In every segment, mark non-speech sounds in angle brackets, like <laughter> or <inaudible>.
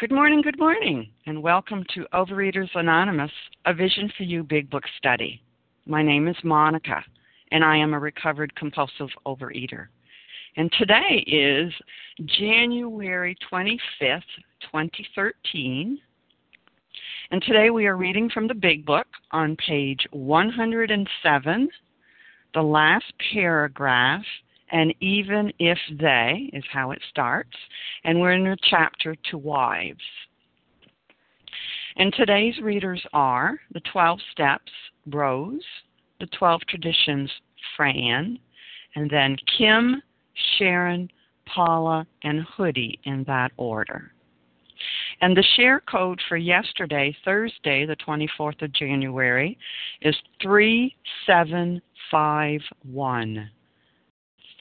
Good morning, good morning, and welcome to Overeaters Anonymous, a Vision for You Big Book study. My name is Monica, and I am a recovered compulsive overeater. And today is January 25th, 2013. And today we are reading from the Big Book on page 107, the last paragraph, and even if they is how it starts. And we're in a chapter to wives. And today's readers are the 12 steps, Rose, the 12 traditions, Fran, and then Kim, Sharon, Paula, and Hoodie in that order. And the share code for yesterday, Thursday, the 24th of January, is 3751.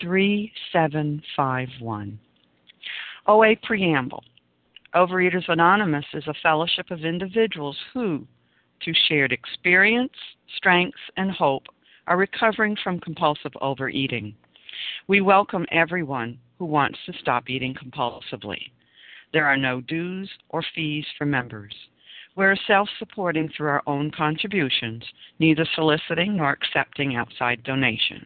3751. OA Preamble Overeaters Anonymous is a fellowship of individuals who, through shared experience, strengths, and hope, are recovering from compulsive overeating. We welcome everyone who wants to stop eating compulsively. There are no dues or fees for members. We're self supporting through our own contributions, neither soliciting nor accepting outside donations.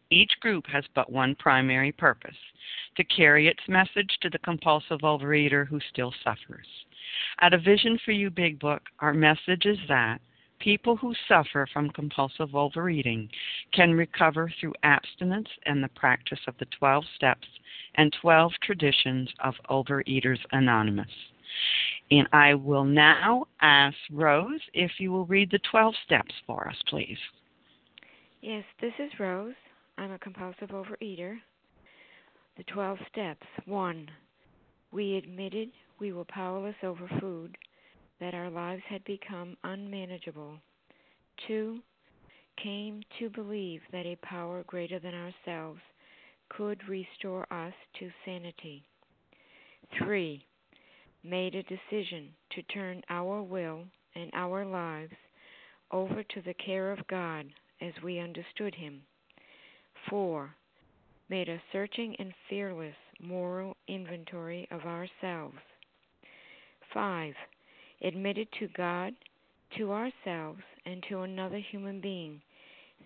each group has but one primary purpose to carry its message to the compulsive overeater who still suffers. At a Vision for You Big Book, our message is that people who suffer from compulsive overeating can recover through abstinence and the practice of the 12 steps and 12 traditions of Overeaters Anonymous. And I will now ask Rose if you will read the 12 steps for us, please. Yes, this is Rose. I'm a compulsive overeater. The 12 steps. 1. We admitted we were powerless over food, that our lives had become unmanageable. 2. Came to believe that a power greater than ourselves could restore us to sanity. 3. Made a decision to turn our will and our lives over to the care of God as we understood Him. 4. Made a searching and fearless moral inventory of ourselves. 5. Admitted to God, to ourselves, and to another human being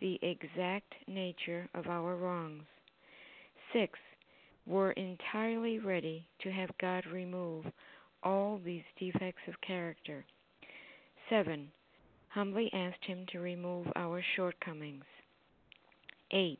the exact nature of our wrongs. 6. Were entirely ready to have God remove all these defects of character. 7. Humbly asked Him to remove our shortcomings. 8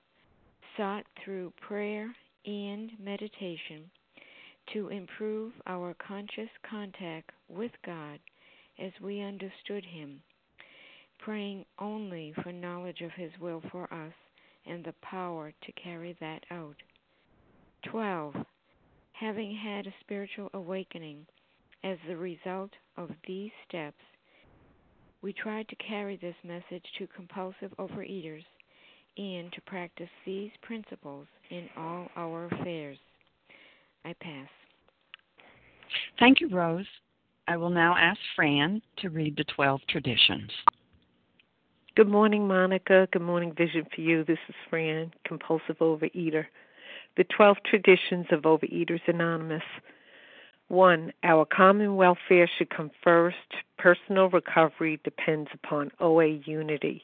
sought through prayer and meditation to improve our conscious contact with God as we understood Him, praying only for knowledge of His will for us and the power to carry that out. 12. Having had a spiritual awakening as the result of these steps, we tried to carry this message to compulsive overeaters and to practice these principles in all our affairs. I pass. Thank you, Rose. I will now ask Fran to read the 12 traditions. Good morning, Monica. Good morning, Vision for You. This is Fran, compulsive overeater. The 12 traditions of Overeaters Anonymous. 1. Our common welfare should come first. Personal recovery depends upon OA unity.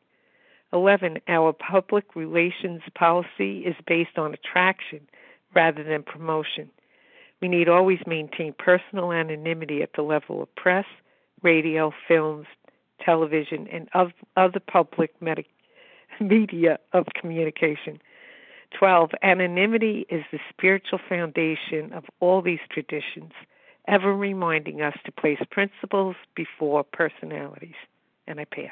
11. Our public relations policy is based on attraction rather than promotion. We need always maintain personal anonymity at the level of press, radio, films, television, and other public <laughs> media of communication. 12. Anonymity is the spiritual foundation of all these traditions, ever reminding us to place principles before personalities. And I pass.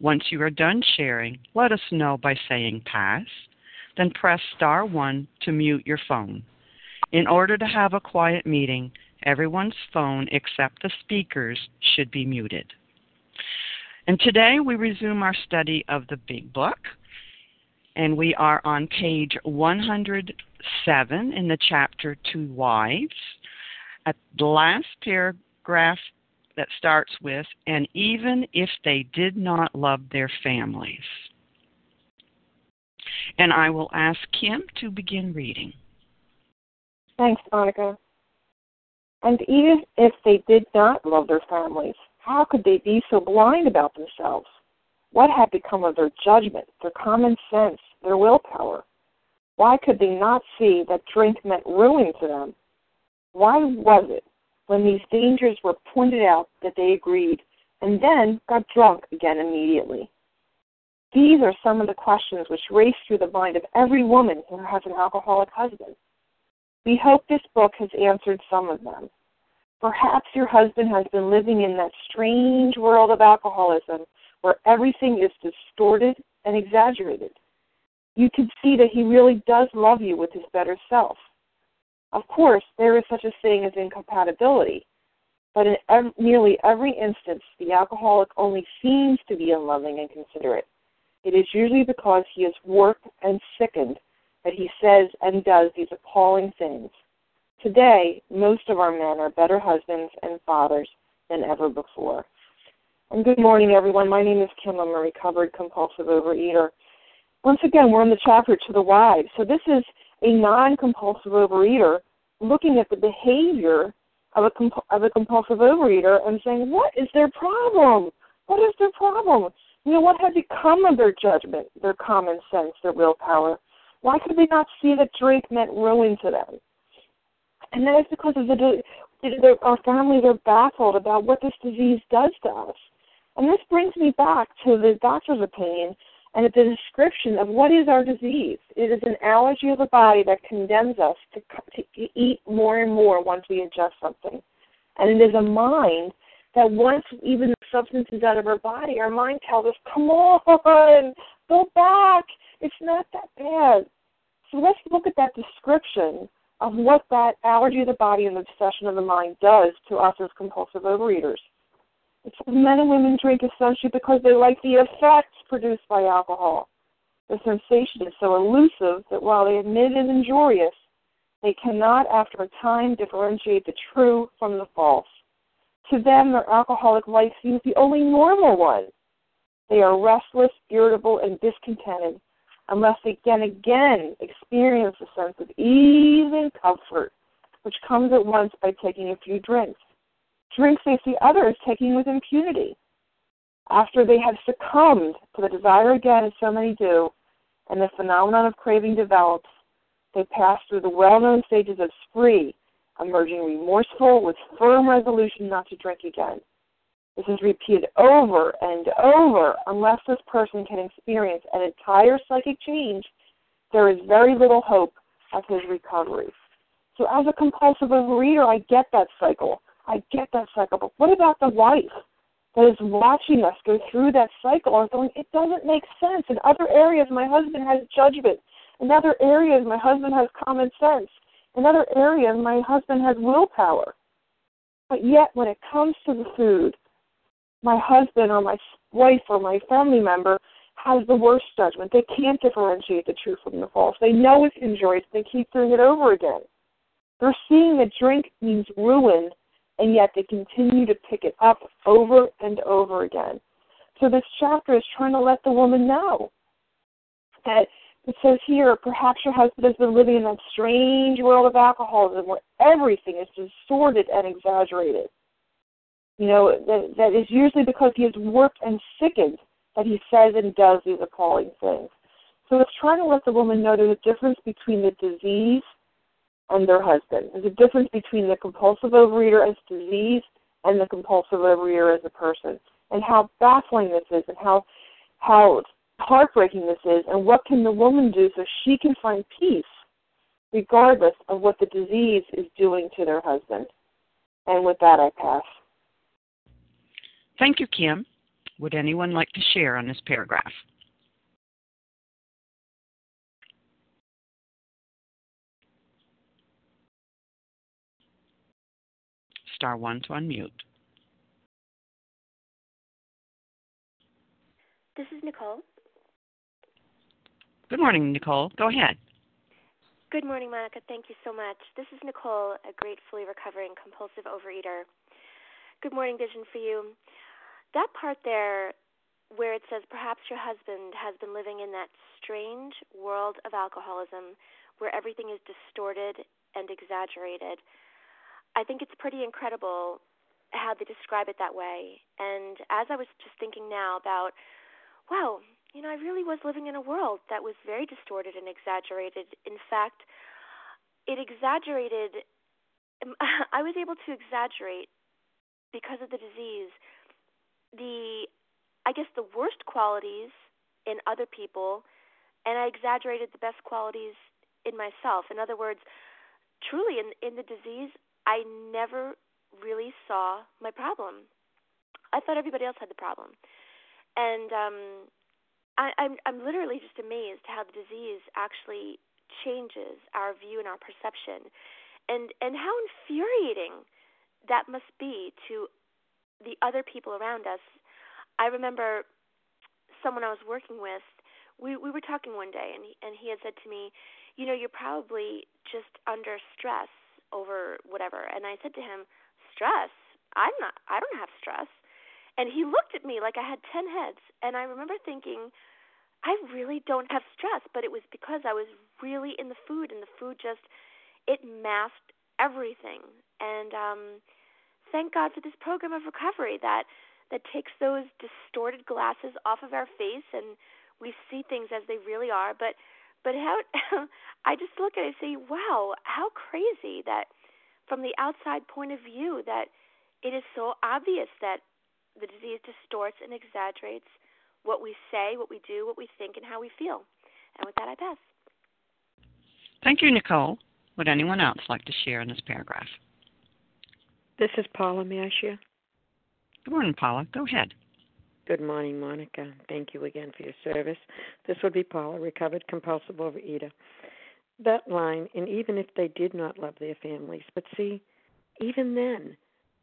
Once you are done sharing, let us know by saying pass, then press star 1 to mute your phone. In order to have a quiet meeting, everyone's phone except the speaker's should be muted. And today we resume our study of the Big Book, and we are on page 107 in the chapter To Wives. At the last paragraph that starts with, and even if they did not love their families. And I will ask Kim to begin reading. Thanks, Monica. And even if they did not love their families, how could they be so blind about themselves? What had become of their judgment, their common sense, their willpower? Why could they not see that drink meant ruin to them? Why was it, when these dangers were pointed out, that they agreed, and then got drunk again immediately? These are some of the questions which race through the mind of every woman who has an alcoholic husband. We hope this book has answered some of them. Perhaps your husband has been living in that strange world of alcoholism where everything is distorted and exaggerated. You can see that he really does love you with his better self. Of course, there is such a thing as incompatibility, but in ev- nearly every instance, the alcoholic only seems to be unloving and considerate. It is usually because he is warped and sickened that he says and does these appalling things. Today, most of our men are better husbands and fathers than ever before. And good morning, everyone. My name is Kim. I'm a recovered compulsive overeater. Once again, we're in the chapter to the wives. So this is a non-compulsive overeater looking at the behavior of a, comp- of a compulsive overeater and saying, what is their problem? What is their problem? You know, what has become of their judgment, their common sense, their willpower? Why could they not see that drink meant ruin to them? And that is because of the, the our families are baffled about what this disease does to us. And this brings me back to the doctor's opinion and it's a description of what is our disease. It is an allergy of the body that condemns us to, to eat more and more once we adjust something. And it is a mind that once even the substance is out of our body, our mind tells us, come on, go back. It's not that bad. So let's look at that description of what that allergy of the body and the obsession of the mind does to us as compulsive overeaters. Men and women drink essentially because they like the effects produced by alcohol. The sensation is so elusive that while they admit it is injurious, they cannot, after a time, differentiate the true from the false. To them, their alcoholic life seems the only normal one. They are restless, irritable, and discontented unless they can again experience a sense of ease and comfort, which comes at once by taking a few drinks drinks they see others taking with impunity. After they have succumbed to the desire again, as so many do, and the phenomenon of craving develops, they pass through the well known stages of spree, emerging remorseful with firm resolution not to drink again. This is repeated over and over. Unless this person can experience an entire psychic change, there is very little hope of his recovery. So, as a compulsive overeater, I get that cycle. I get that cycle. But what about the wife that is watching us go through that cycle and going, it doesn't make sense. In other areas, my husband has judgment. In other areas, my husband has common sense. In other areas, my husband has willpower. But yet, when it comes to the food, my husband or my wife or my family member has the worst judgment. They can't differentiate the true from the false. They know it's injurious. They keep doing it over again. They're seeing that drink means ruin and yet they continue to pick it up over and over again. So this chapter is trying to let the woman know that it says here, perhaps your husband has been living in that strange world of alcoholism where everything is distorted and exaggerated. You know, that, that is usually because he is warped and sickened that he says and does these appalling things. So it's trying to let the woman know there's a difference between the disease and their husband. There's a difference between the compulsive overeater as disease and the compulsive overeater as a person, and how baffling this is, and how how heartbreaking this is, and what can the woman do so she can find peace, regardless of what the disease is doing to their husband. And with that, I pass. Thank you, Kim. Would anyone like to share on this paragraph? Star one to unmute. This is Nicole. Good morning, Nicole. Go ahead. Good morning, Monica. Thank you so much. This is Nicole, a gratefully recovering compulsive overeater. Good morning, Vision for you. That part there where it says perhaps your husband has been living in that strange world of alcoholism where everything is distorted and exaggerated. I think it's pretty incredible how they describe it that way. And as I was just thinking now about, wow, you know, I really was living in a world that was very distorted and exaggerated. In fact, it exaggerated. Um, <laughs> I was able to exaggerate because of the disease the, I guess, the worst qualities in other people, and I exaggerated the best qualities in myself. In other words, truly in in the disease, I never really saw my problem. I thought everybody else had the problem, and um, I, I'm I'm literally just amazed how the disease actually changes our view and our perception, and and how infuriating that must be to the other people around us. I remember someone I was working with. We we were talking one day, and he, and he had said to me, "You know, you're probably just under stress over whatever. And I said to him, "Stress? I'm not. I don't have stress." And he looked at me like I had ten heads. And I remember thinking, I really don't have stress, but it was because I was really in the food, and the food just it masked everything. And um, thank God for this program of recovery that that takes those distorted glasses off of our face and we see things as they really are. But but how <laughs> I just look at it and say, wow, how crazy that from the outside point of view that it is so obvious that the disease distorts and exaggerates what we say, what we do, what we think, and how we feel. And with that, I pass. Thank you, Nicole. Would anyone else like to share in this paragraph? This is Paula. May I share? Good morning, Paula. Go ahead. Good morning, Monica. Thank you again for your service. This would be Paula, recovered compulsive overeater. That line, and even if they did not love their families, but see, even then,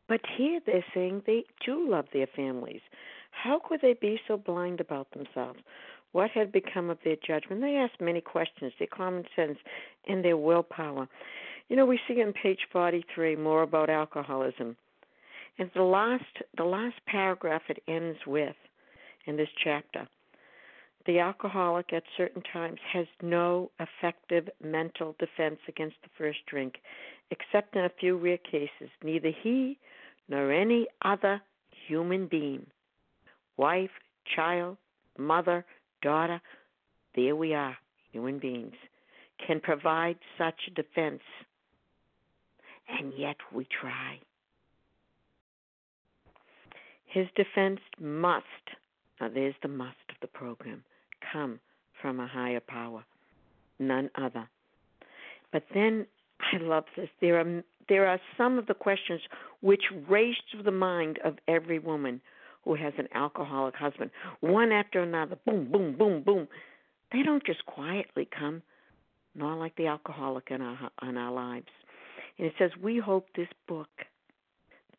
but here they're saying they do love their families. How could they be so blind about themselves? What had become of their judgment? They asked many questions, their common sense, and their willpower. You know, we see on page 43 more about alcoholism. And the last the last paragraph it ends with in this chapter. The alcoholic at certain times has no effective mental defense against the first drink, except in a few rare cases. Neither he nor any other human being, wife, child, mother, daughter, there we are, human beings, can provide such a defense. And yet we try. His defense must, now there's the must of the program, come from a higher power, none other. But then I love this. There are there are some of the questions which race through the mind of every woman who has an alcoholic husband, one after another, boom, boom, boom, boom. They don't just quietly come, nor like the alcoholic in our in our lives. And it says, "We hope this book,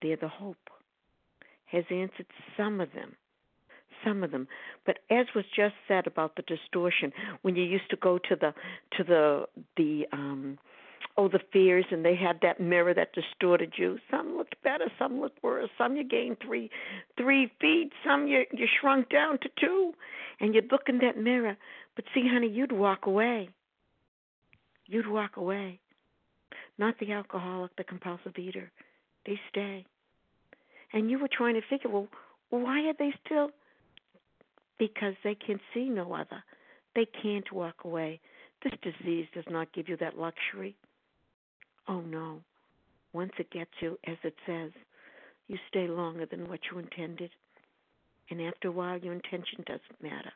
they're the hope, has answered some of them." Some of them, but as was just said about the distortion, when you used to go to the to the the um oh the fears and they had that mirror that distorted you some looked better some looked worse. Some you gained three three feet some you you shrunk down to two. And you'd look in that mirror but see honey you'd walk away. You'd walk away. Not the alcoholic the compulsive eater. They stay and you were trying to figure well why are they still because they can see no other they can't walk away this disease does not give you that luxury Oh no. Once it gets you, as it says, you stay longer than what you intended. And after a while, your intention doesn't matter.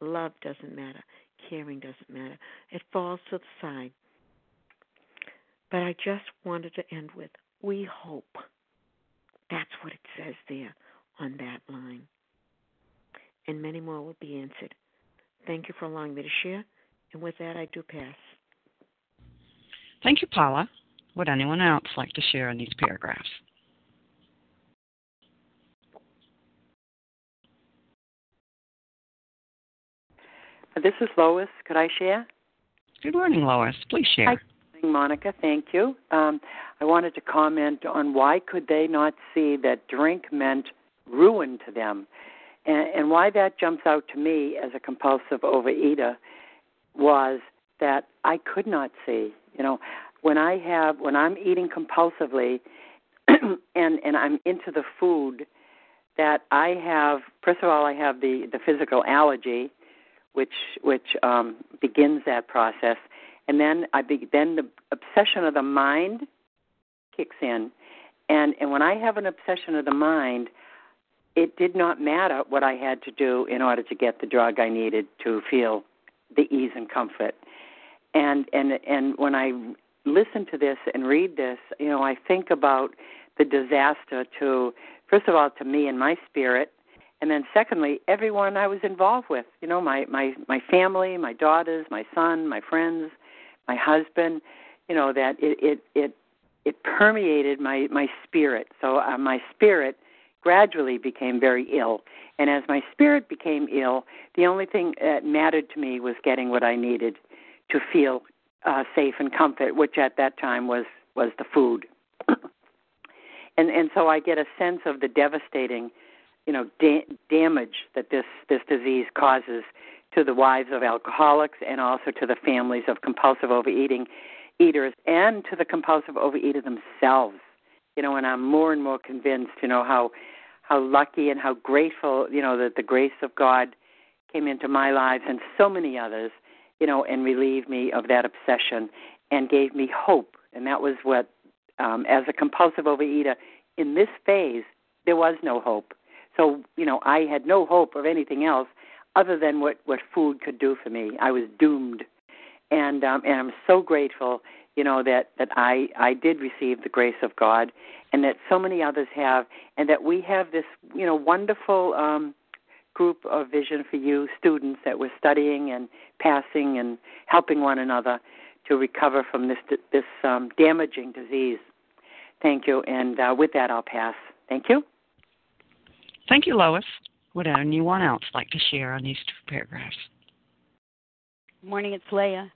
Love doesn't matter. Caring doesn't matter. It falls to the side. But I just wanted to end with we hope. That's what it says there on that line. And many more will be answered. Thank you for allowing me to share. And with that, I do pass. Thank you, Paula. Would anyone else like to share in these paragraphs? This is Lois. Could I share? Good morning, Lois. Please share. Hi, Monica. Thank you. Um, I wanted to comment on why could they not see that drink meant ruin to them, and, and why that jumps out to me as a compulsive overeater was that I could not see. You know, when I have when I'm eating compulsively <clears throat> and and I'm into the food that I have first of all I have the the physical allergy which which um begins that process and then I be, then the obsession of the mind kicks in and and when I have an obsession of the mind it did not matter what I had to do in order to get the drug I needed to feel the ease and comfort and and and when I listen to this and read this, you know, I think about the disaster to, first of all, to me and my spirit, and then secondly, everyone I was involved with. You know, my my my family, my daughters, my son, my friends, my husband. You know that it it it, it permeated my my spirit. So uh, my spirit gradually became very ill. And as my spirit became ill, the only thing that mattered to me was getting what I needed to feel uh, safe and comfort, which at that time was was the food. <coughs> and and so I get a sense of the devastating, you know, da- damage that this this disease causes to the wives of alcoholics and also to the families of compulsive overeating eaters and to the compulsive overeater themselves. You know, and I'm more and more convinced, you know, how how lucky and how grateful, you know, that the grace of God came into my lives and so many others you know, and relieved me of that obsession and gave me hope. And that was what, um, as a compulsive overeater, in this phase, there was no hope. So, you know, I had no hope of anything else other than what what food could do for me. I was doomed, and um, and I'm so grateful, you know, that that I I did receive the grace of God, and that so many others have, and that we have this you know wonderful um, group of Vision for You students that we're studying and passing and helping one another to recover from this this um, damaging disease. Thank you, and uh, with that, I'll pass. Thank you. Thank you, Lois. Would anyone else like to share on these two paragraphs? Good morning, it's Leah.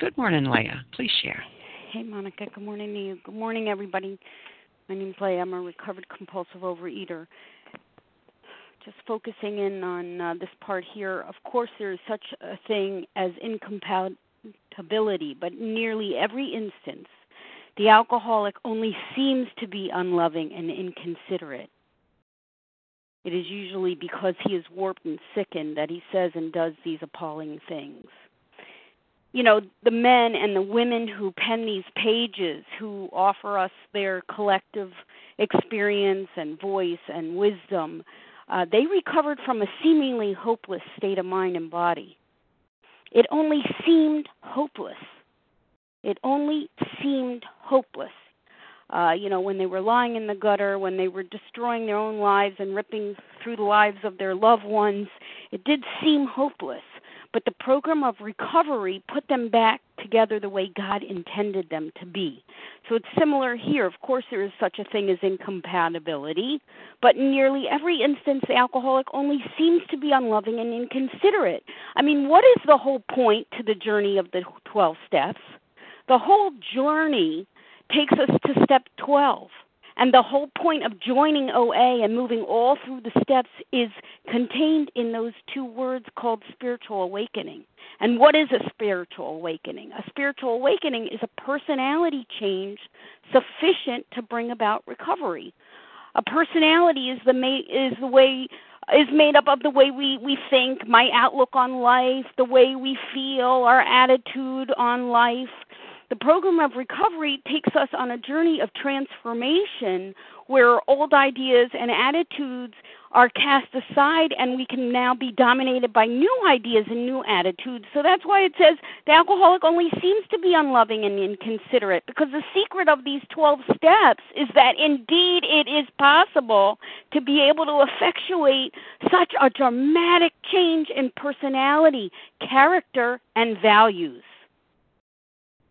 Good morning, Leah. Please share. Hey, Monica. Good morning to you. Good morning, everybody. My name's Leah. I'm a recovered compulsive overeater. Just focusing in on uh, this part here. Of course, there is such a thing as incompatibility, but nearly every instance, the alcoholic only seems to be unloving and inconsiderate. It is usually because he is warped and sickened that he says and does these appalling things. You know, the men and the women who pen these pages, who offer us their collective experience and voice and wisdom, uh, they recovered from a seemingly hopeless state of mind and body. It only seemed hopeless. It only seemed hopeless uh, you know, when they were lying in the gutter, when they were destroying their own lives and ripping through the lives of their loved ones, it did seem hopeless. But the program of recovery put them back together the way God intended them to be. So it's similar here. Of course, there is such a thing as incompatibility, but in nearly every instance, the alcoholic only seems to be unloving and inconsiderate. I mean, what is the whole point to the journey of the 12 steps? The whole journey takes us to step 12. And the whole point of joining OA and moving all through the steps is contained in those two words called spiritual awakening. And what is a spiritual awakening? A spiritual awakening is a personality change sufficient to bring about recovery. A personality is the is the way is made up of the way we, we think, my outlook on life, the way we feel, our attitude on life, the program of recovery takes us on a journey of transformation where old ideas and attitudes are cast aside and we can now be dominated by new ideas and new attitudes. So that's why it says the alcoholic only seems to be unloving and inconsiderate because the secret of these 12 steps is that indeed it is possible to be able to effectuate such a dramatic change in personality, character, and values.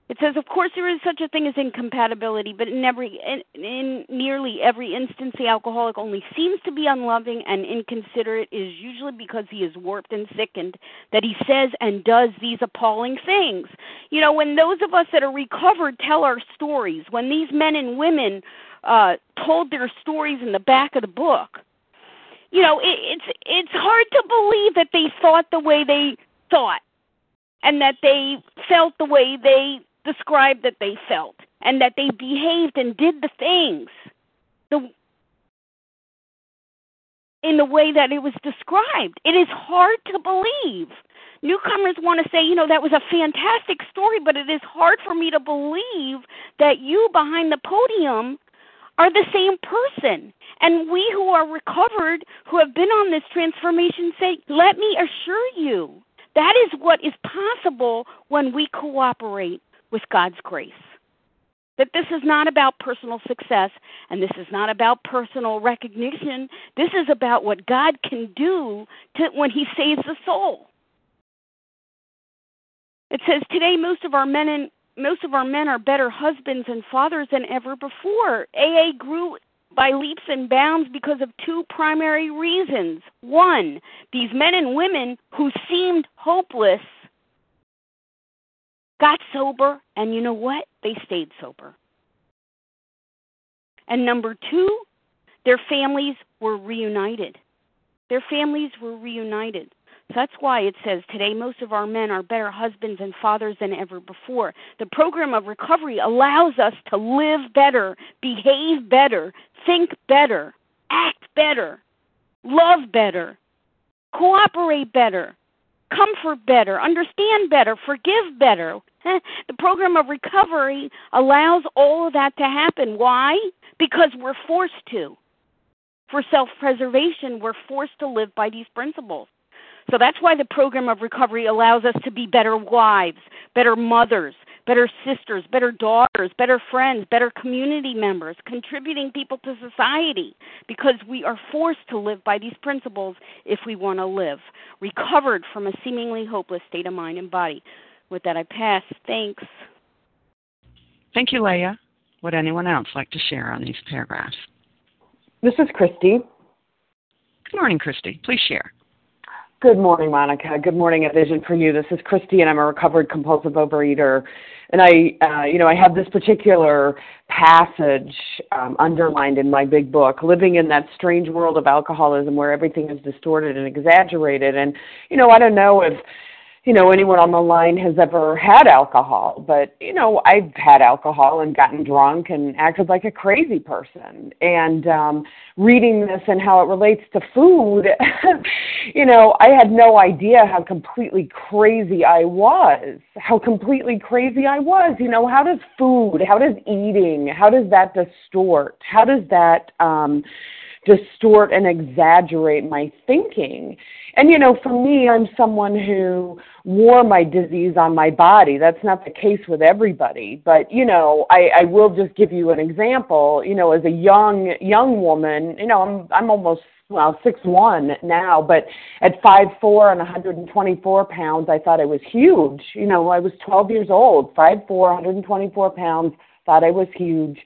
It says, of course, there is such a thing as incompatibility, but in every, in, in nearly every instance, the alcoholic only seems to be unloving and inconsiderate. It is usually because he is warped and sickened that he says and does these appalling things. You know, when those of us that are recovered tell our stories, when these men and women uh, told their stories in the back of the book, you know, it, it's it's hard to believe that they thought the way they thought and that they felt the way they described that they felt and that they behaved and did the things the in the way that it was described. It is hard to believe. Newcomers want to say, you know, that was a fantastic story, but it is hard for me to believe that you behind the podium are the same person. And we who are recovered, who have been on this transformation, say, let me assure you, that is what is possible when we cooperate with God's grace. That this is not about personal success and this is not about personal recognition. This is about what God can do to, when He saves the soul. It says today most of our men and most of our men are better husbands and fathers than ever before. AA grew by leaps and bounds because of two primary reasons. One, these men and women who seemed hopeless got sober, and you know what? They stayed sober. And number two, their families were reunited. Their families were reunited. So that's why it says today most of our men are better husbands and fathers than ever before. The program of recovery allows us to live better, behave better, think better, act better, love better, cooperate better, comfort better, understand better, forgive better. <laughs> The program of recovery allows all of that to happen. Why? Because we're forced to. For self preservation, we're forced to live by these principles. So that's why the program of recovery allows us to be better wives, better mothers, better sisters, better daughters, better friends, better community members, contributing people to society because we are forced to live by these principles if we want to live, recovered from a seemingly hopeless state of mind and body. With that, I pass. Thanks. Thank you, Leah. Would anyone else like to share on these paragraphs? This is Christy. Good morning, Christy. Please share. Good morning, Monica. Good morning, A Vision for You. This is Christy, and I'm a recovered compulsive overeater. And I, uh, you know, I have this particular passage um, underlined in my big book, living in that strange world of alcoholism where everything is distorted and exaggerated. And you know, I don't know if you know anyone on the line has ever had alcohol but you know i've had alcohol and gotten drunk and acted like a crazy person. And um reading this and how it relates to food <laughs> you know i had no idea how completely crazy i was how completely crazy i was. You know how does food how does eating how does that distort how does that um distort and exaggerate my thinking and you know, for me, I'm someone who wore my disease on my body. That's not the case with everybody, but you know, I, I will just give you an example. You know, as a young young woman, you know, I'm I'm almost well six one now, but at five four and 124 pounds, I thought I was huge. You know, I was 12 years old, five four, 124 pounds, thought I was huge.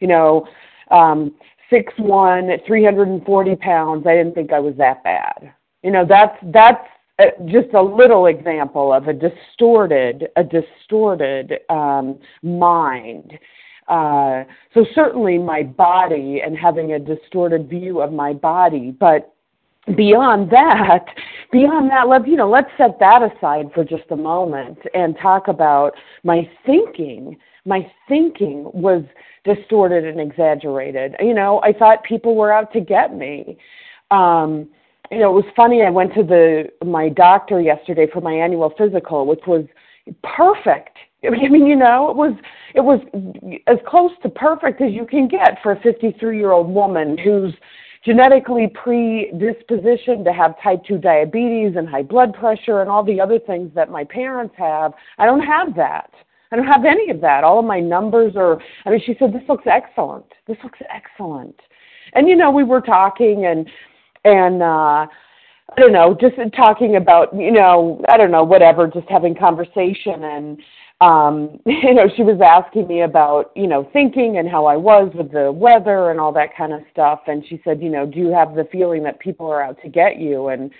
You know, um, six one, at 340 pounds. I didn't think I was that bad you know, that's that's uh, just a little example of a distorted a distorted um, mind. Uh, so certainly my body and having a distorted view of my body, but beyond that, beyond that, let you know, let's set that aside for just a moment and talk about my thinking. My thinking was distorted and exaggerated. You know, I thought people were out to get me. Um, you know, it was funny. I went to the my doctor yesterday for my annual physical, which was perfect. <laughs> I mean, you know, it was it was as close to perfect as you can get for a 53 year old woman who's genetically predispositioned to have type 2 diabetes and high blood pressure and all the other things that my parents have. I don't have that. I don't have any of that. All of my numbers are, I mean, she said, this looks excellent. This looks excellent. And, you know, we were talking and and uh I don't know, just talking about, you know, I don't know, whatever, just having conversation and um <laughs> you know, she was asking me about, you know, thinking and how I was with the weather and all that kind of stuff and she said, you know, do you have the feeling that people are out to get you and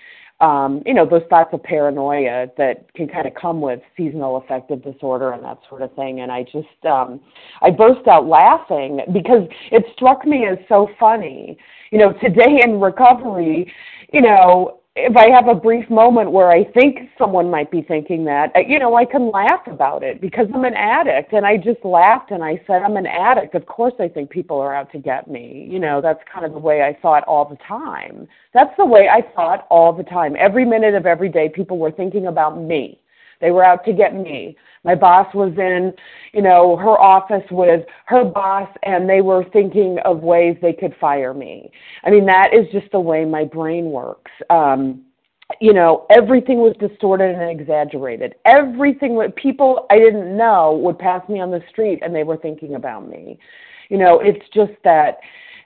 um, you know, those thoughts of paranoia that can kind of come with seasonal affective disorder and that sort of thing. And I just, um, I burst out laughing because it struck me as so funny. You know, today in recovery, you know, if I have a brief moment where I think someone might be thinking that, uh, you know, I can laugh about it because I'm an addict. And I just laughed and I said, I'm an addict. Of course, I think people are out to get me. You know, that's kind of the way I thought all the time. That's the way I thought all the time. Every minute of every day, people were thinking about me. They were out to get me. My boss was in, you know, her office with her boss and they were thinking of ways they could fire me. I mean, that is just the way my brain works. Um, you know, everything was distorted and exaggerated. Everything people I didn't know would pass me on the street and they were thinking about me. You know, it's just that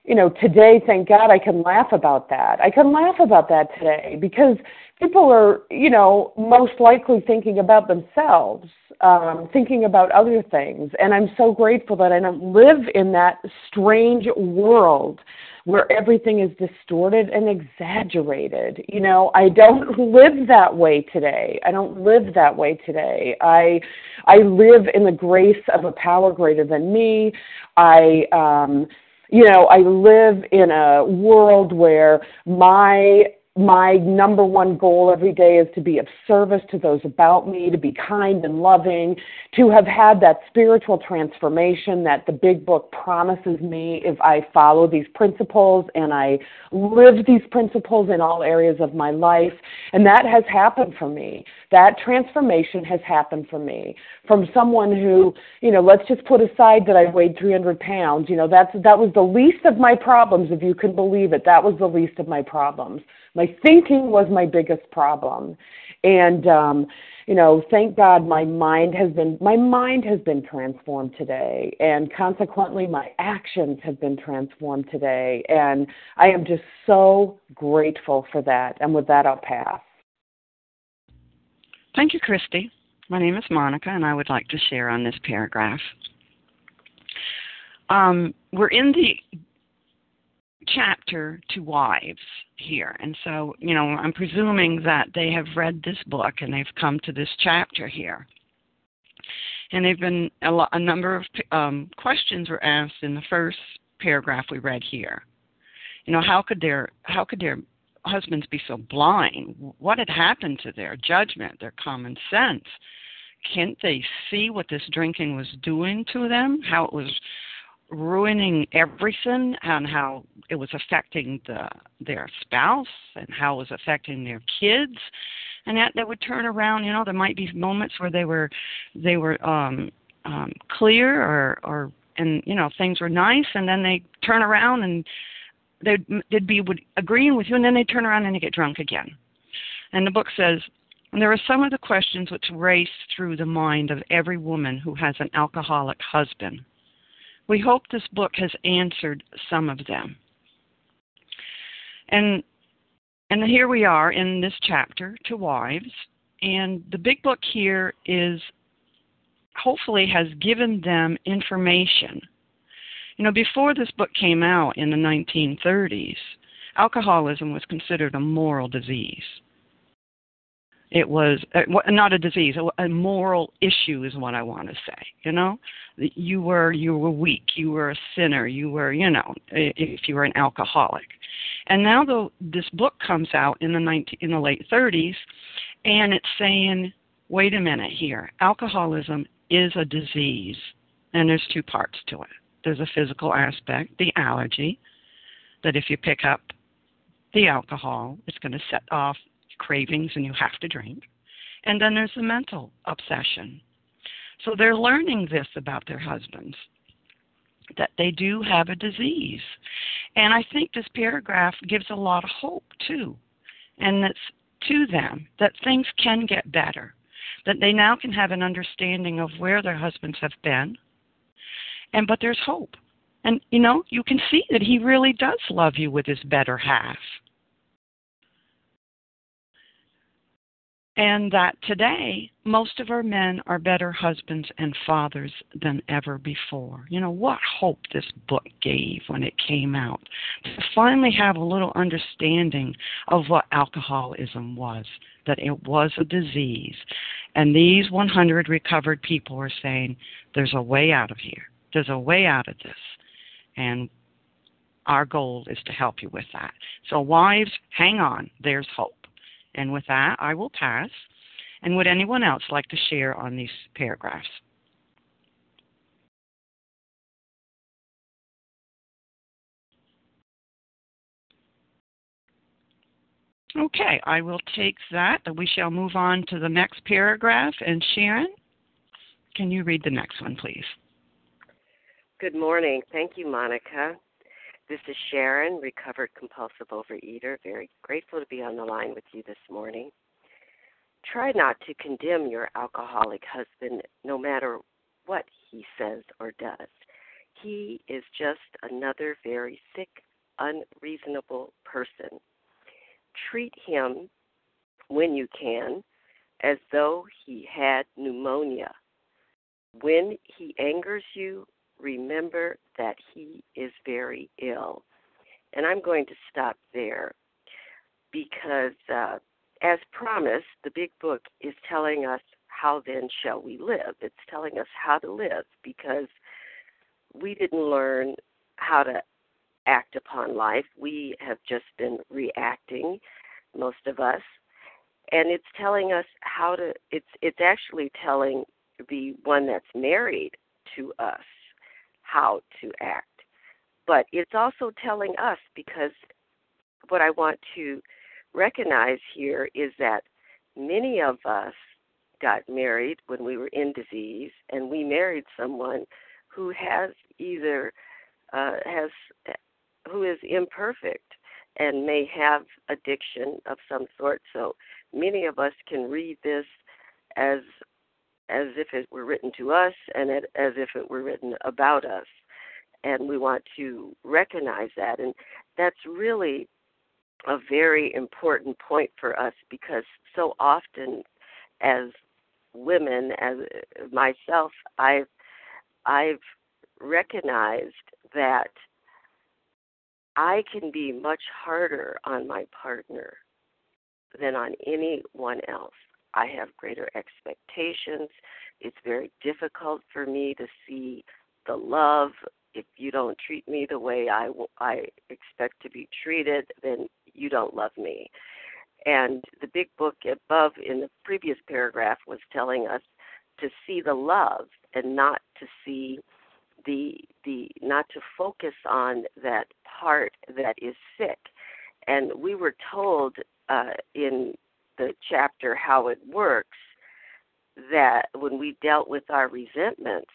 you know, today, thank God, I can laugh about that. I can laugh about that today because people are, you know, most likely thinking about themselves, um, thinking about other things. And I'm so grateful that I don't live in that strange world where everything is distorted and exaggerated. You know, I don't live that way today. I don't live that way today. I I live in the grace of a power greater than me. I um you know, I live in a world where my my number one goal every day is to be of service to those about me, to be kind and loving, to have had that spiritual transformation that the big book promises me if I follow these principles and I live these principles in all areas of my life. And that has happened for me. That transformation has happened for me from someone who, you know, let's just put aside that I weighed 300 pounds. You know, that's, that was the least of my problems, if you can believe it. That was the least of my problems. My My thinking was my biggest problem. And um, you know, thank God my mind has been my mind has been transformed today and consequently my actions have been transformed today and I am just so grateful for that. And with that I'll pass. Thank you, Christy. My name is Monica, and I would like to share on this paragraph. Um, we're in the chapter to wives here, and so you know I'm presuming that they have read this book and they've come to this chapter here. And they've been a, lo- a number of um, questions were asked in the first paragraph we read here. You know, how could their how could their husbands be so blind? What had happened to their judgment, their common sense? Can't they see what this drinking was doing to them? How it was ruining everything and how it was affecting the their spouse and how it was affecting their kids and that they would turn around you know there might be moments where they were they were um um clear or or and you know things were nice and then they turn around and they'd, they'd be would, agreeing with you, and then they turn around and they get drunk again. And the book says, and there are some of the questions which race through the mind of every woman who has an alcoholic husband. We hope this book has answered some of them. And and here we are in this chapter to wives, and the big book here is hopefully has given them information you know, before this book came out in the 1930s, alcoholism was considered a moral disease. It was uh, not a disease, a moral issue is what I want to say. You know, you were you were weak, you were a sinner, you were you know if you were an alcoholic. And now though this book comes out in the 19, in the late 30s, and it's saying, wait a minute here, alcoholism is a disease, and there's two parts to it there's a physical aspect, the allergy, that if you pick up the alcohol, it's going to set off cravings and you have to drink. And then there's the mental obsession. So they're learning this about their husbands that they do have a disease. And I think this paragraph gives a lot of hope too. And that's to them that things can get better, that they now can have an understanding of where their husbands have been, and but there's hope. And you know, you can see that he really does love you with his better half. And that today, most of our men are better husbands and fathers than ever before. You know, what hope this book gave when it came out. To finally have a little understanding of what alcoholism was, that it was a disease. And these 100 recovered people are saying, there's a way out of here. There's a way out of this. And our goal is to help you with that. So, wives, hang on. There's hope. And with that, I will pass. And would anyone else like to share on these paragraphs? Okay, I will take that. We shall move on to the next paragraph. And Sharon, can you read the next one, please? Good morning. Thank you, Monica. This is Sharon, recovered compulsive overeater. Very grateful to be on the line with you this morning. Try not to condemn your alcoholic husband no matter what he says or does. He is just another very sick, unreasonable person. Treat him, when you can, as though he had pneumonia. When he angers you, remember that he is very ill. And I'm going to stop there because, uh, as promised, the big book is telling us how then shall we live. It's telling us how to live because we didn't learn how to act upon life. We have just been reacting, most of us. And it's telling us how to it's it's actually telling the one that's married to us how to act. But it's also telling us because what I want to recognize here is that many of us got married when we were in disease, and we married someone who has either uh, has who is imperfect, and may have addiction of some sort. So many of us can read this as as if it were written to us and it, as if it were written about us. And we want to recognize that. And that's really a very important point for us because so often as women as myself I've I've recognized that I can be much harder on my partner than on anyone else. I have greater expectations. It's very difficult for me to see the love. If you don't treat me the way I, I expect to be treated, then you don't love me. And the big book above in the previous paragraph was telling us to see the love and not to see the the not to focus on that part that is sick. And we were told uh, in the chapter how it works that when we dealt with our resentments,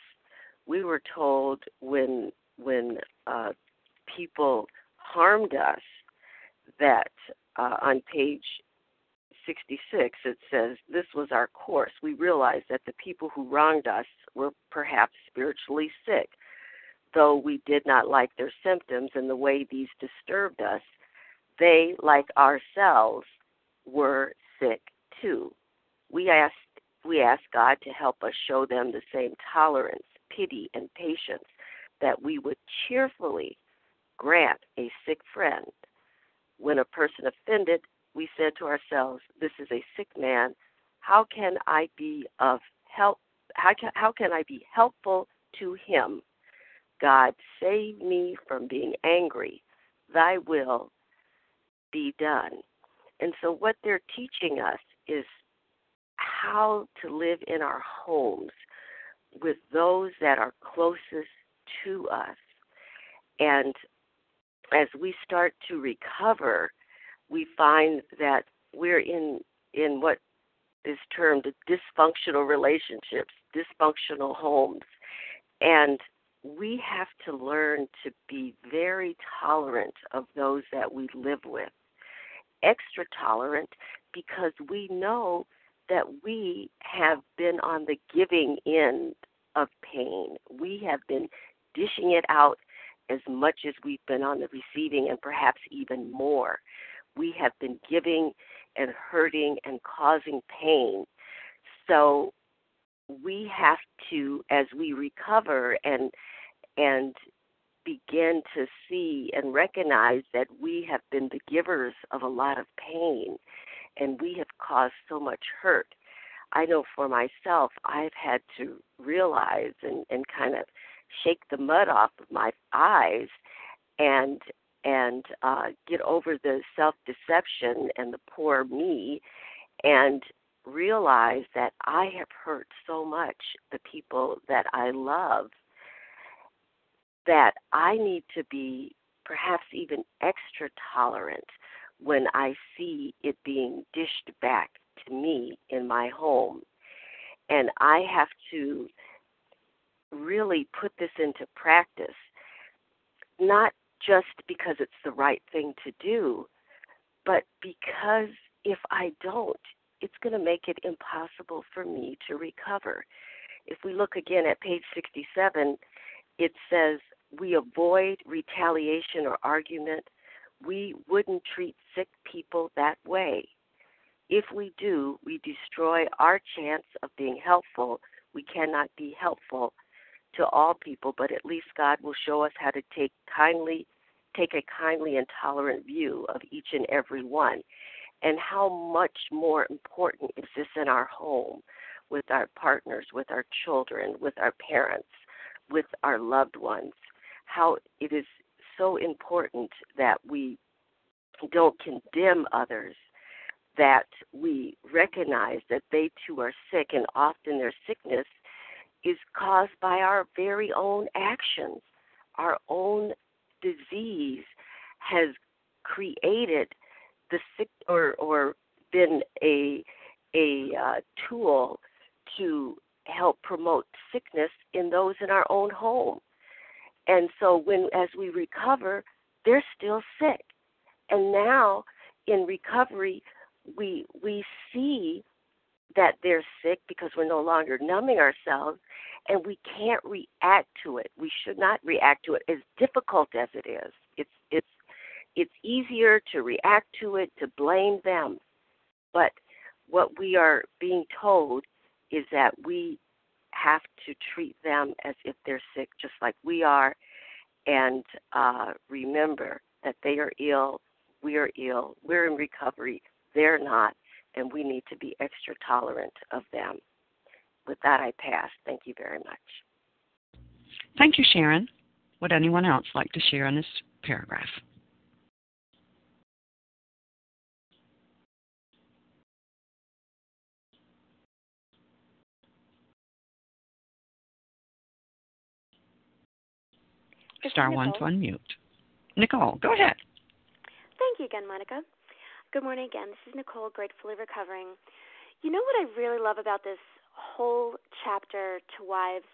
we were told when when uh, people harmed us that uh, on page 66 it says this was our course. We realized that the people who wronged us were perhaps spiritually sick, though we did not like their symptoms and the way these disturbed us. They, like ourselves, were sick too. We asked we ask God to help us show them the same tolerance, pity, and patience that we would cheerfully grant a sick friend. When a person offended, we said to ourselves, This is a sick man. How can I be of help? How can, how can I be helpful to him? God, save me from being angry. Thy will be done. And so, what they're teaching us is how to live in our homes with those that are closest to us. And as we start to recover, we find that we're in in what is termed dysfunctional relationships, dysfunctional homes. And we have to learn to be very tolerant of those that we live with extra tolerant because we know that we have been on the giving end of pain. We have been dishing it out as much as we've been on the receiving and perhaps even more. We have been giving and hurting and causing pain. So we have to as we recover and and begin to see and recognize that we have been the givers of a lot of pain and we have caused so much hurt. I know for myself, I've had to realize and, and kind of shake the mud off of my eyes and and uh, get over the self deception and the poor me and realize that I have hurt so much the people that I love that I need to be perhaps even extra tolerant when I see it being dished back to me in my home. And I have to really put this into practice, not just because it's the right thing to do, but because if I don't, it's going to make it impossible for me to recover. If we look again at page 67, it says, we avoid retaliation or argument, we wouldn't treat sick people that way. If we do, we destroy our chance of being helpful. We cannot be helpful to all people, but at least God will show us how to take kindly take a kindly and tolerant view of each and every one. And how much more important is this in our home, with our partners, with our children, with our parents, with our loved ones how it is so important that we don't condemn others, that we recognize that they too are sick, and often their sickness is caused by our very own actions. Our own disease has created the sick or or been a a uh, tool to help promote sickness in those in our own home. And so when as we recover, they're still sick. And now in recovery, we we see that they're sick because we're no longer numbing ourselves and we can't react to it. We should not react to it as difficult as it is. It's it's it's easier to react to it, to blame them. But what we are being told is that we have to treat them as if they're sick, just like we are, and uh, remember that they are ill, we are ill, we're in recovery, they're not, and we need to be extra tolerant of them. With that, I pass. Thank you very much. Thank you, Sharon. Would anyone else like to share on this paragraph? Star one to unmute. Nicole, go ahead. Thank you again, Monica. Good morning again. This is Nicole, gratefully recovering. You know what I really love about this whole chapter to wives?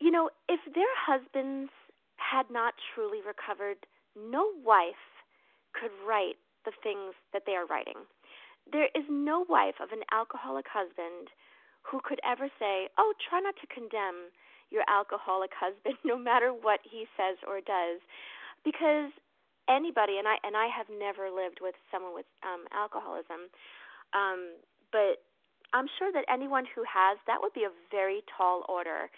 You know, if their husbands had not truly recovered, no wife could write the things that they are writing. There is no wife of an alcoholic husband who could ever say, Oh, try not to condemn your alcoholic husband <laughs> no matter what he says or does. Because anybody and I and I have never lived with someone with um alcoholism um but I'm sure that anyone who has that would be a very tall order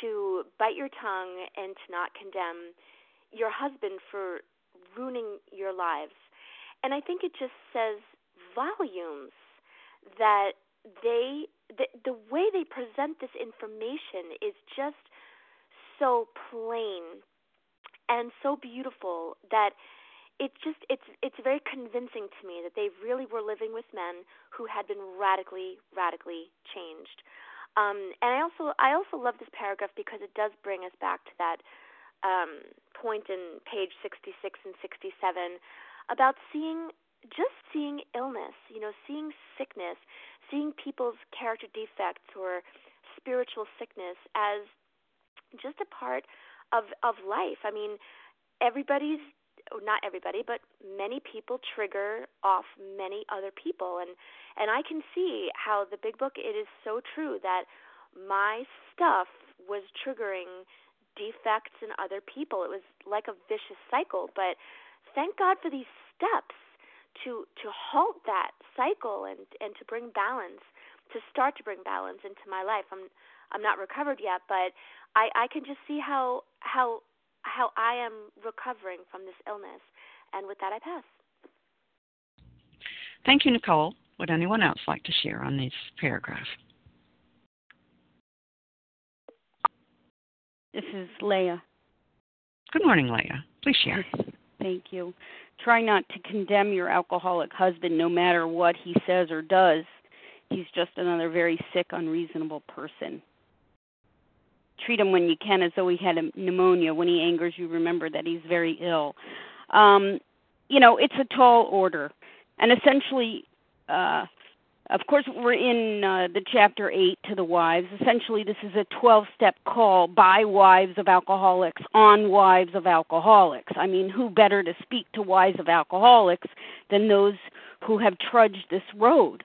to bite your tongue and to not condemn your husband for ruining your lives. And I think it just says volumes that they the the way they present this information is just so plain and so beautiful that it's just it's it's very convincing to me that they really were living with men who had been radically radically changed. Um and i also i also love this paragraph because it does bring us back to that um point in page 66 and 67 about seeing just seeing illness you know seeing sickness seeing people's character defects or spiritual sickness as just a part of of life. I mean, everybody's not everybody, but many people trigger off many other people and and I can see how the big book it is so true that my stuff was triggering defects in other people. It was like a vicious cycle, but thank God for these steps to to halt that cycle and and to bring balance to start to bring balance into my life. I'm i'm not recovered yet but i i can just see how how how i am recovering from this illness. And with that i pass. Thank you nicole. Would anyone else like to share on this paragraph? This is leah. Good morning leah. Please share. Thank you try not to condemn your alcoholic husband no matter what he says or does. He's just another very sick, unreasonable person. Treat him when you can as though he had pneumonia. When he angers you, remember that he's very ill. Um, you know, it's a tall order. And essentially, uh, of course, we're in uh, the chapter 8 to the wives. Essentially, this is a 12 step call by wives of alcoholics on wives of alcoholics. I mean, who better to speak to wives of alcoholics than those who have trudged this road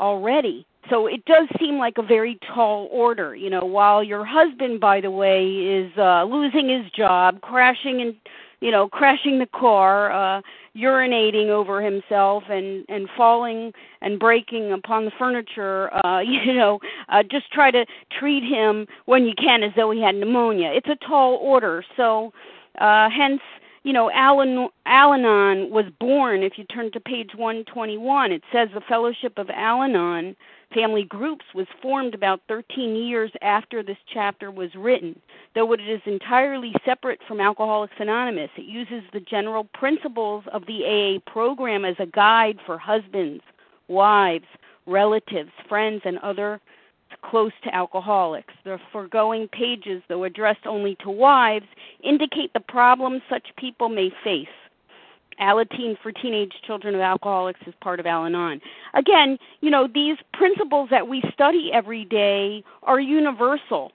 already? So it does seem like a very tall order. You know, while your husband, by the way, is uh, losing his job, crashing and you know, crashing the car, uh, urinating over himself, and and falling and breaking upon the furniture. Uh, <laughs> you know, uh, just try to treat him when you can as though he had pneumonia. It's a tall order. So, uh, hence, you know, Al Anon was born. If you turn to page 121, it says the Fellowship of Al Anon family groups was formed about 13 years after this chapter was written. Though it is entirely separate from Alcoholics Anonymous, it uses the general principles of the AA program as a guide for husbands, wives, relatives, friends, and other close to alcoholics. The foregoing pages, though addressed only to wives, indicate the problems such people may face. Alateen for teenage children of alcoholics is part of Al Anon. Again, you know, these principles that we study every day are universal.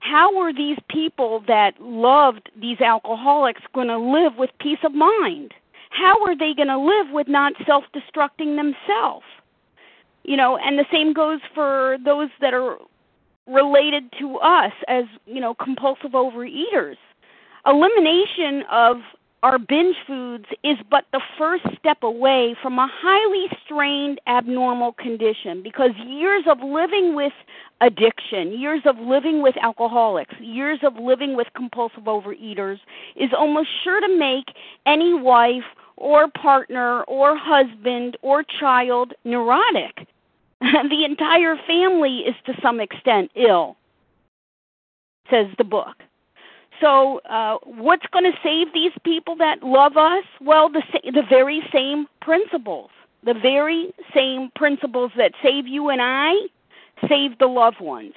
How are these people that loved these alcoholics going to live with peace of mind? how are they going to live with not self destructing themselves? You know, and the same goes for those that are related to us as, you know, compulsive overeaters. Elimination of our binge foods is but the first step away from a highly strained abnormal condition because years of living with addiction, years of living with alcoholics, years of living with compulsive overeaters is almost sure to make any wife or partner or husband or child neurotic. <laughs> the entire family is to some extent ill, says the book. So, uh, what's going to save these people that love us? Well, the sa- the very same principles, the very same principles that save you and I, save the loved ones.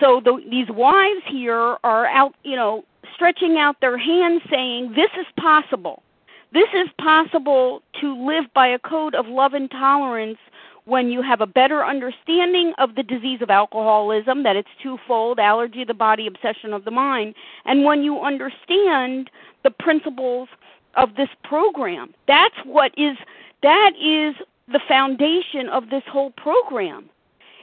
So the, these wives here are out, you know, stretching out their hands, saying, "This is possible. This is possible to live by a code of love and tolerance when you have a better understanding of the disease of alcoholism, that it's twofold allergy of the body, obsession of the mind, and when you understand the principles of this program. That's what is that is the foundation of this whole program.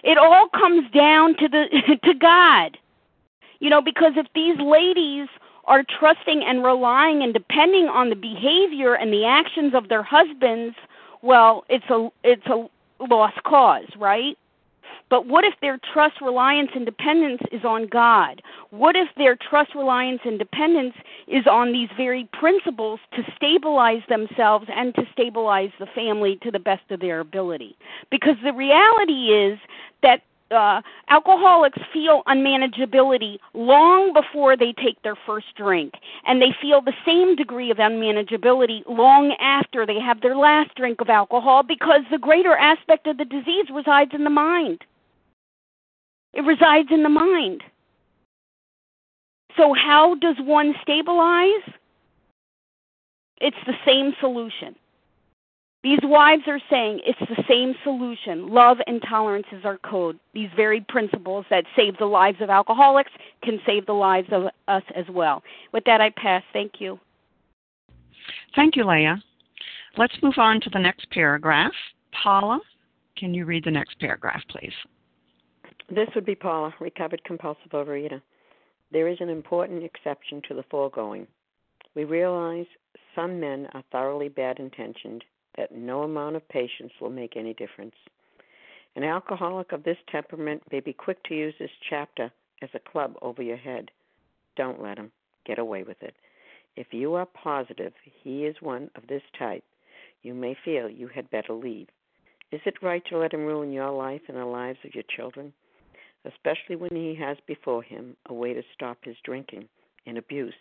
It all comes down to the <laughs> to God. You know, because if these ladies are trusting and relying and depending on the behavior and the actions of their husbands, well, it's a it's a lost cause, right? But what if their trust, reliance, and dependence is on God? What if their trust, reliance, and dependence is on these very principles to stabilize themselves and to stabilize the family to the best of their ability? Because the reality is that uh, alcoholics feel unmanageability long before they take their first drink, and they feel the same degree of unmanageability long after they have their last drink of alcohol because the greater aspect of the disease resides in the mind. It resides in the mind. So, how does one stabilize? It's the same solution. These wives are saying it's the same solution. Love and tolerance is our code. These very principles that save the lives of alcoholics can save the lives of us as well. With that, I pass. Thank you. Thank you, Leah. Let's move on to the next paragraph. Paula, can you read the next paragraph, please? This would be Paula, recovered compulsive overeater. There is an important exception to the foregoing. We realize some men are thoroughly bad intentioned that no amount of patience will make any difference. An alcoholic of this temperament may be quick to use this chapter as a club over your head. Don't let him get away with it. If you are positive he is one of this type, you may feel you had better leave. Is it right to let him ruin your life and the lives of your children? Especially when he has before him a way to stop his drinking and abuse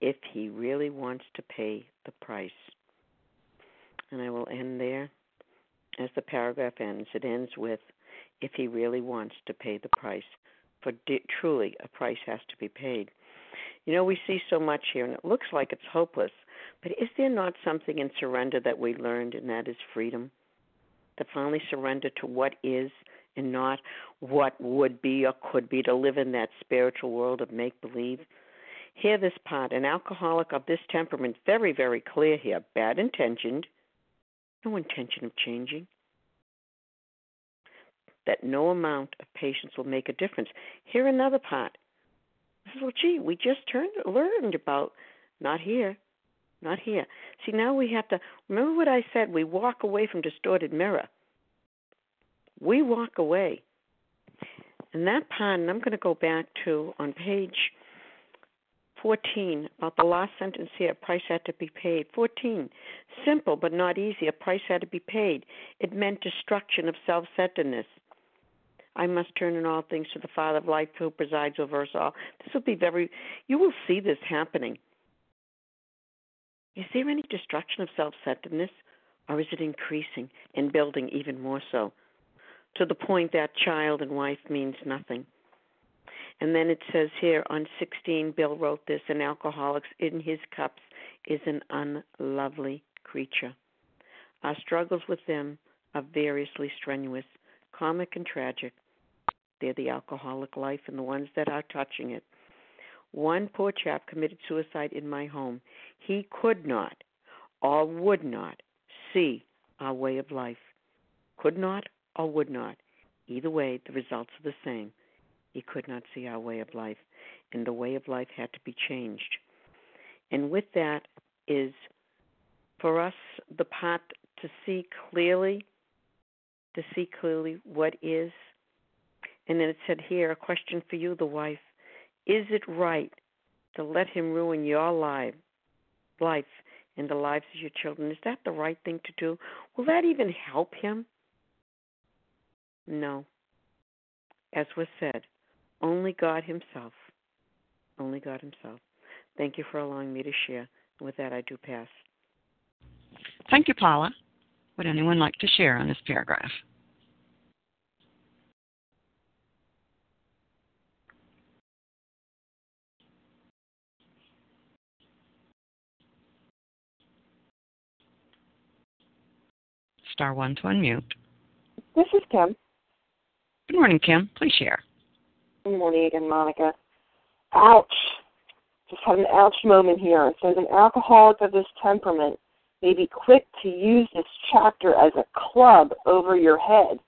if he really wants to pay the price and I will end there as the paragraph ends. It ends with, if he really wants to pay the price. For truly, a price has to be paid. You know, we see so much here, and it looks like it's hopeless. But is there not something in surrender that we learned, and that is freedom? To finally surrender to what is and not what would be or could be, to live in that spiritual world of make believe. Hear this part an alcoholic of this temperament, very, very clear here, bad intentioned, no intention of changing. That no amount of patience will make a difference. Here another part. Well, gee, we just turned, learned about not here, not here. See, now we have to remember what I said. We walk away from distorted mirror. We walk away. And that part, and I'm going to go back to on page 14, about the last sentence here, a price had to be paid. 14, simple but not easy, a price had to be paid. It meant destruction of self centeredness. I must turn in all things to the Father of life who presides over us all. This will be very, you will see this happening. Is there any destruction of self centeredness, or is it increasing and building even more so? To the point that child and wife means nothing. And then it says here on 16, Bill wrote this an alcoholics in his cups is an unlovely creature. Our struggles with them are variously strenuous, comic and tragic. They're the alcoholic life and the ones that are touching it. One poor chap committed suicide in my home. He could not or would not see our way of life. Could not or would not. Either way, the results are the same. He could not see our way of life, and the way of life had to be changed. And with that is for us the part to see clearly, to see clearly what is. And then it said here, a question for you, the wife. Is it right to let him ruin your life, life and the lives of your children? Is that the right thing to do? Will that even help him? No. As was said, only God Himself. Only God Himself. Thank you for allowing me to share. With that, I do pass. Thank you, Paula. Would anyone like to share on this paragraph? Star one to unmute. This is Kim. Good morning, Kim. Please share. Good morning again, Monica. Ouch. Just had an ouch moment here. It says an alcoholic of this temperament may be quick to use this chapter as a club over your head.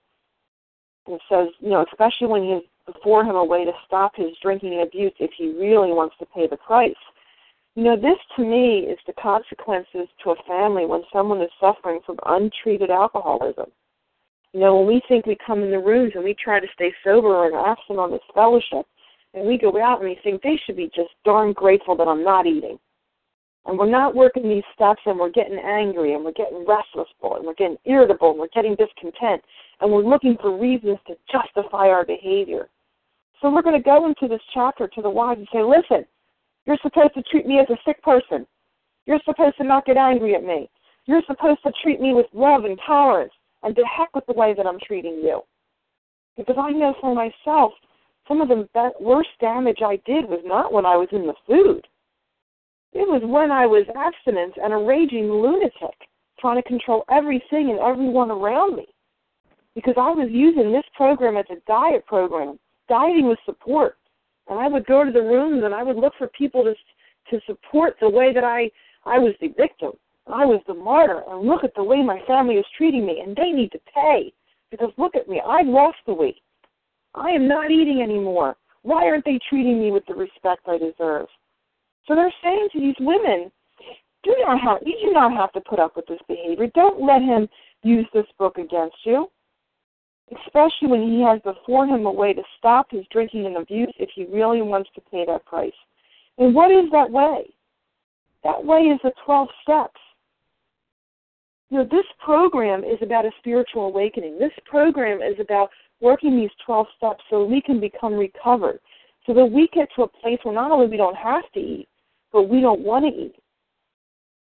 And it says, you know, especially when you before him a way to stop his drinking and abuse if he really wants to pay the price. You know, this to me is the consequences to a family when someone is suffering from untreated alcoholism. You know, when we think we come in the rooms and we try to stay sober and absent on this fellowship, and we go out and we think they should be just darn grateful that I'm not eating. And we're not working these steps and we're getting angry and we're getting restless and we're getting irritable and we're getting discontent and we're looking for reasons to justify our behavior. So we're going to go into this chapter to the wives and say, listen, you're supposed to treat me as a sick person. You're supposed to not get angry at me. You're supposed to treat me with love and tolerance and to heck with the way that I'm treating you. Because I know for myself, some of the worst damage I did was not when I was in the food. It was when I was abstinent and a raging lunatic, trying to control everything and everyone around me. Because I was using this program as a diet program, dieting with support. And I would go to the rooms and I would look for people to to support the way that I I was the victim. I was the martyr, and look at the way my family is treating me, and they need to pay. Because look at me, I've lost the weight. I am not eating anymore. Why aren't they treating me with the respect I deserve? So they're saying to these women, do not have you do not have to put up with this behavior. Don't let him use this book against you. Especially when he has before him a way to stop his drinking and abuse if he really wants to pay that price. And what is that way? That way is the twelve steps. You know, this program is about a spiritual awakening. This program is about working these 12 steps so we can become recovered, so that we get to a place where not only we don't have to eat, but we don't want to eat.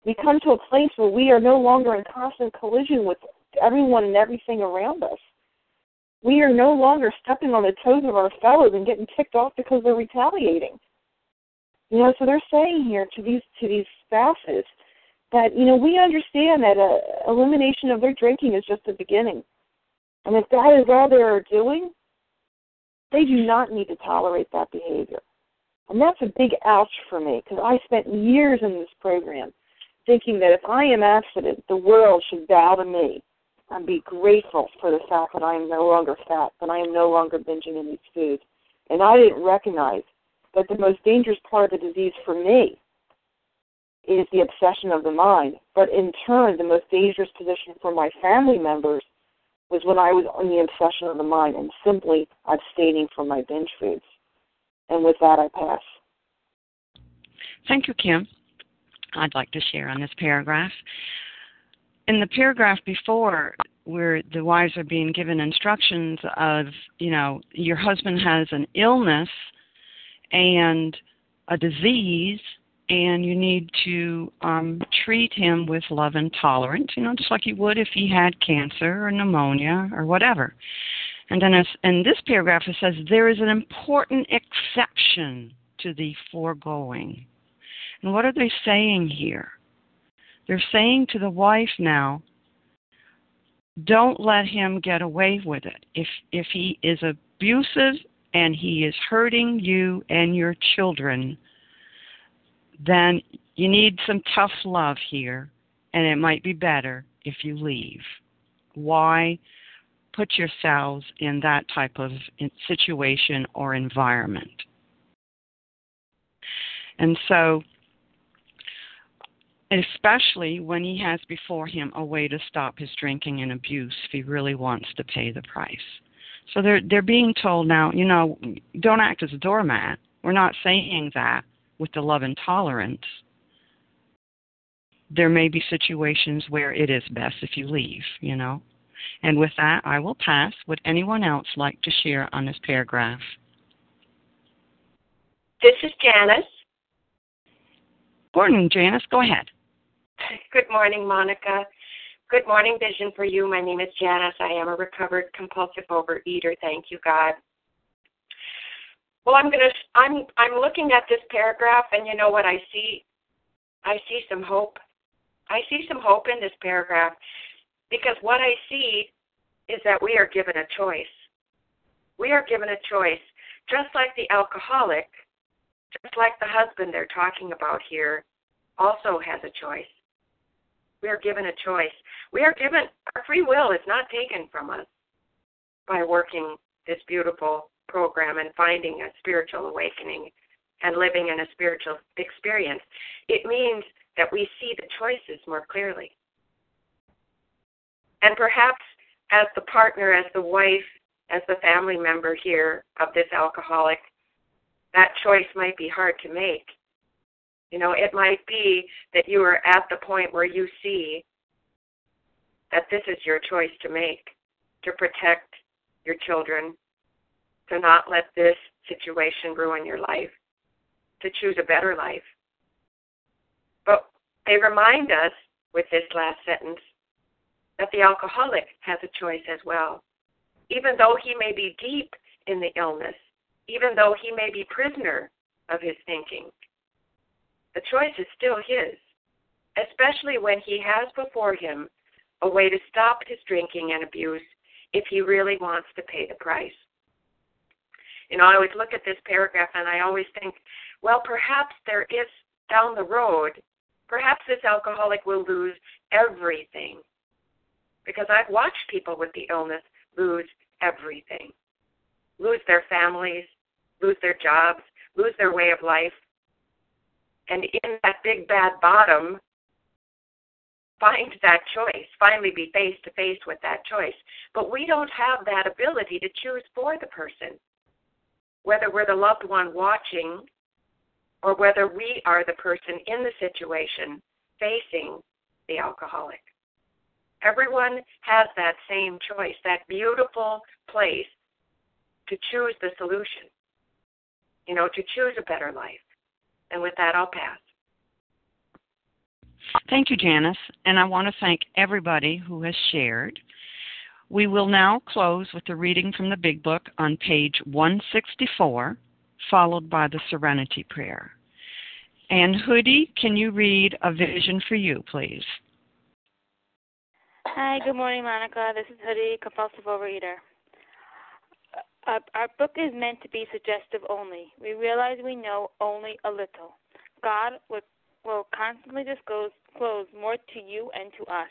We come to a place where we are no longer in constant collision with everyone and everything around us. We are no longer stepping on the toes of our fellows and getting ticked off because they're retaliating. You know, so they're saying here to these to these spouses, that you know we understand that a elimination of their drinking is just the beginning, and if that is all they are doing, they do not need to tolerate that behavior, and that's a big ouch for me because I spent years in this program thinking that if I am abstinent, the world should bow to me and be grateful for the fact that I am no longer fat, that I am no longer binging in these foods, and I didn't recognize that the most dangerous part of the disease for me is the obsession of the mind. But in turn, the most dangerous position for my family members was when I was on the obsession of the mind and simply abstaining from my binge foods. And with that, I pass. Thank you, Kim. I'd like to share on this paragraph. In the paragraph before, where the wives are being given instructions of, you know, your husband has an illness and a disease and you need to um, treat him with love and tolerance, you know, just like you would if he had cancer or pneumonia or whatever. And then as, in this paragraph it says, there is an important exception to the foregoing. And what are they saying here? They're saying to the wife now, don't let him get away with it. If if he is abusive and he is hurting you and your children, then you need some tough love here and it might be better if you leave. Why put yourselves in that type of situation or environment? And so, especially when he has before him a way to stop his drinking and abuse if he really wants to pay the price. So they're they're being told now, you know, don't act as a doormat. We're not saying that with the love and tolerance. There may be situations where it is best if you leave, you know. And with that, I will pass. Would anyone else like to share on this paragraph? This is Janice. Morning, Janice. Go ahead. Good morning, Monica. Good morning, Vision for You. My name is Janice. I am a recovered compulsive overeater. Thank you, God. Well, I'm gonna. I'm. I'm looking at this paragraph, and you know what I see? I see some hope. I see some hope in this paragraph because what I see is that we are given a choice. We are given a choice, just like the alcoholic, just like the husband they're talking about here, also has a choice. We are given a choice. We are given, our free will is not taken from us by working this beautiful program and finding a spiritual awakening and living in a spiritual experience. It means that we see the choices more clearly. And perhaps as the partner, as the wife, as the family member here of this alcoholic, that choice might be hard to make. You know, it might be that you are at the point where you see that this is your choice to make to protect your children, to not let this situation ruin your life, to choose a better life. But they remind us with this last sentence that the alcoholic has a choice as well. Even though he may be deep in the illness, even though he may be prisoner of his thinking, the choice is still his, especially when he has before him a way to stop his drinking and abuse if he really wants to pay the price. You know, I always look at this paragraph and I always think, well, perhaps there is down the road, perhaps this alcoholic will lose everything because I've watched people with the illness lose everything lose their families, lose their jobs, lose their way of life. And in that big bad bottom, find that choice, finally be face to face with that choice. But we don't have that ability to choose for the person, whether we're the loved one watching or whether we are the person in the situation facing the alcoholic. Everyone has that same choice, that beautiful place to choose the solution, you know, to choose a better life. And with that, I'll pass. Thank you, Janice. And I want to thank everybody who has shared. We will now close with a reading from the Big Book on page 164, followed by the Serenity Prayer. And Hoodie, can you read A Vision for You, please? Hi, good morning, Monica. This is Hoodie, compulsive overeater. Uh, our book is meant to be suggestive only. We realize we know only a little. God will constantly disclose more to you and to us.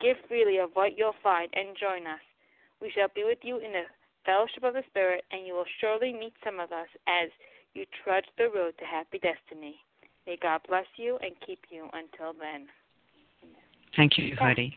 Give freely of what you'll find and join us. We shall be with you in the fellowship of the Spirit, and you will surely meet some of us as you trudge the road to happy destiny. May God bless you and keep you until then. Thank you, Heidi.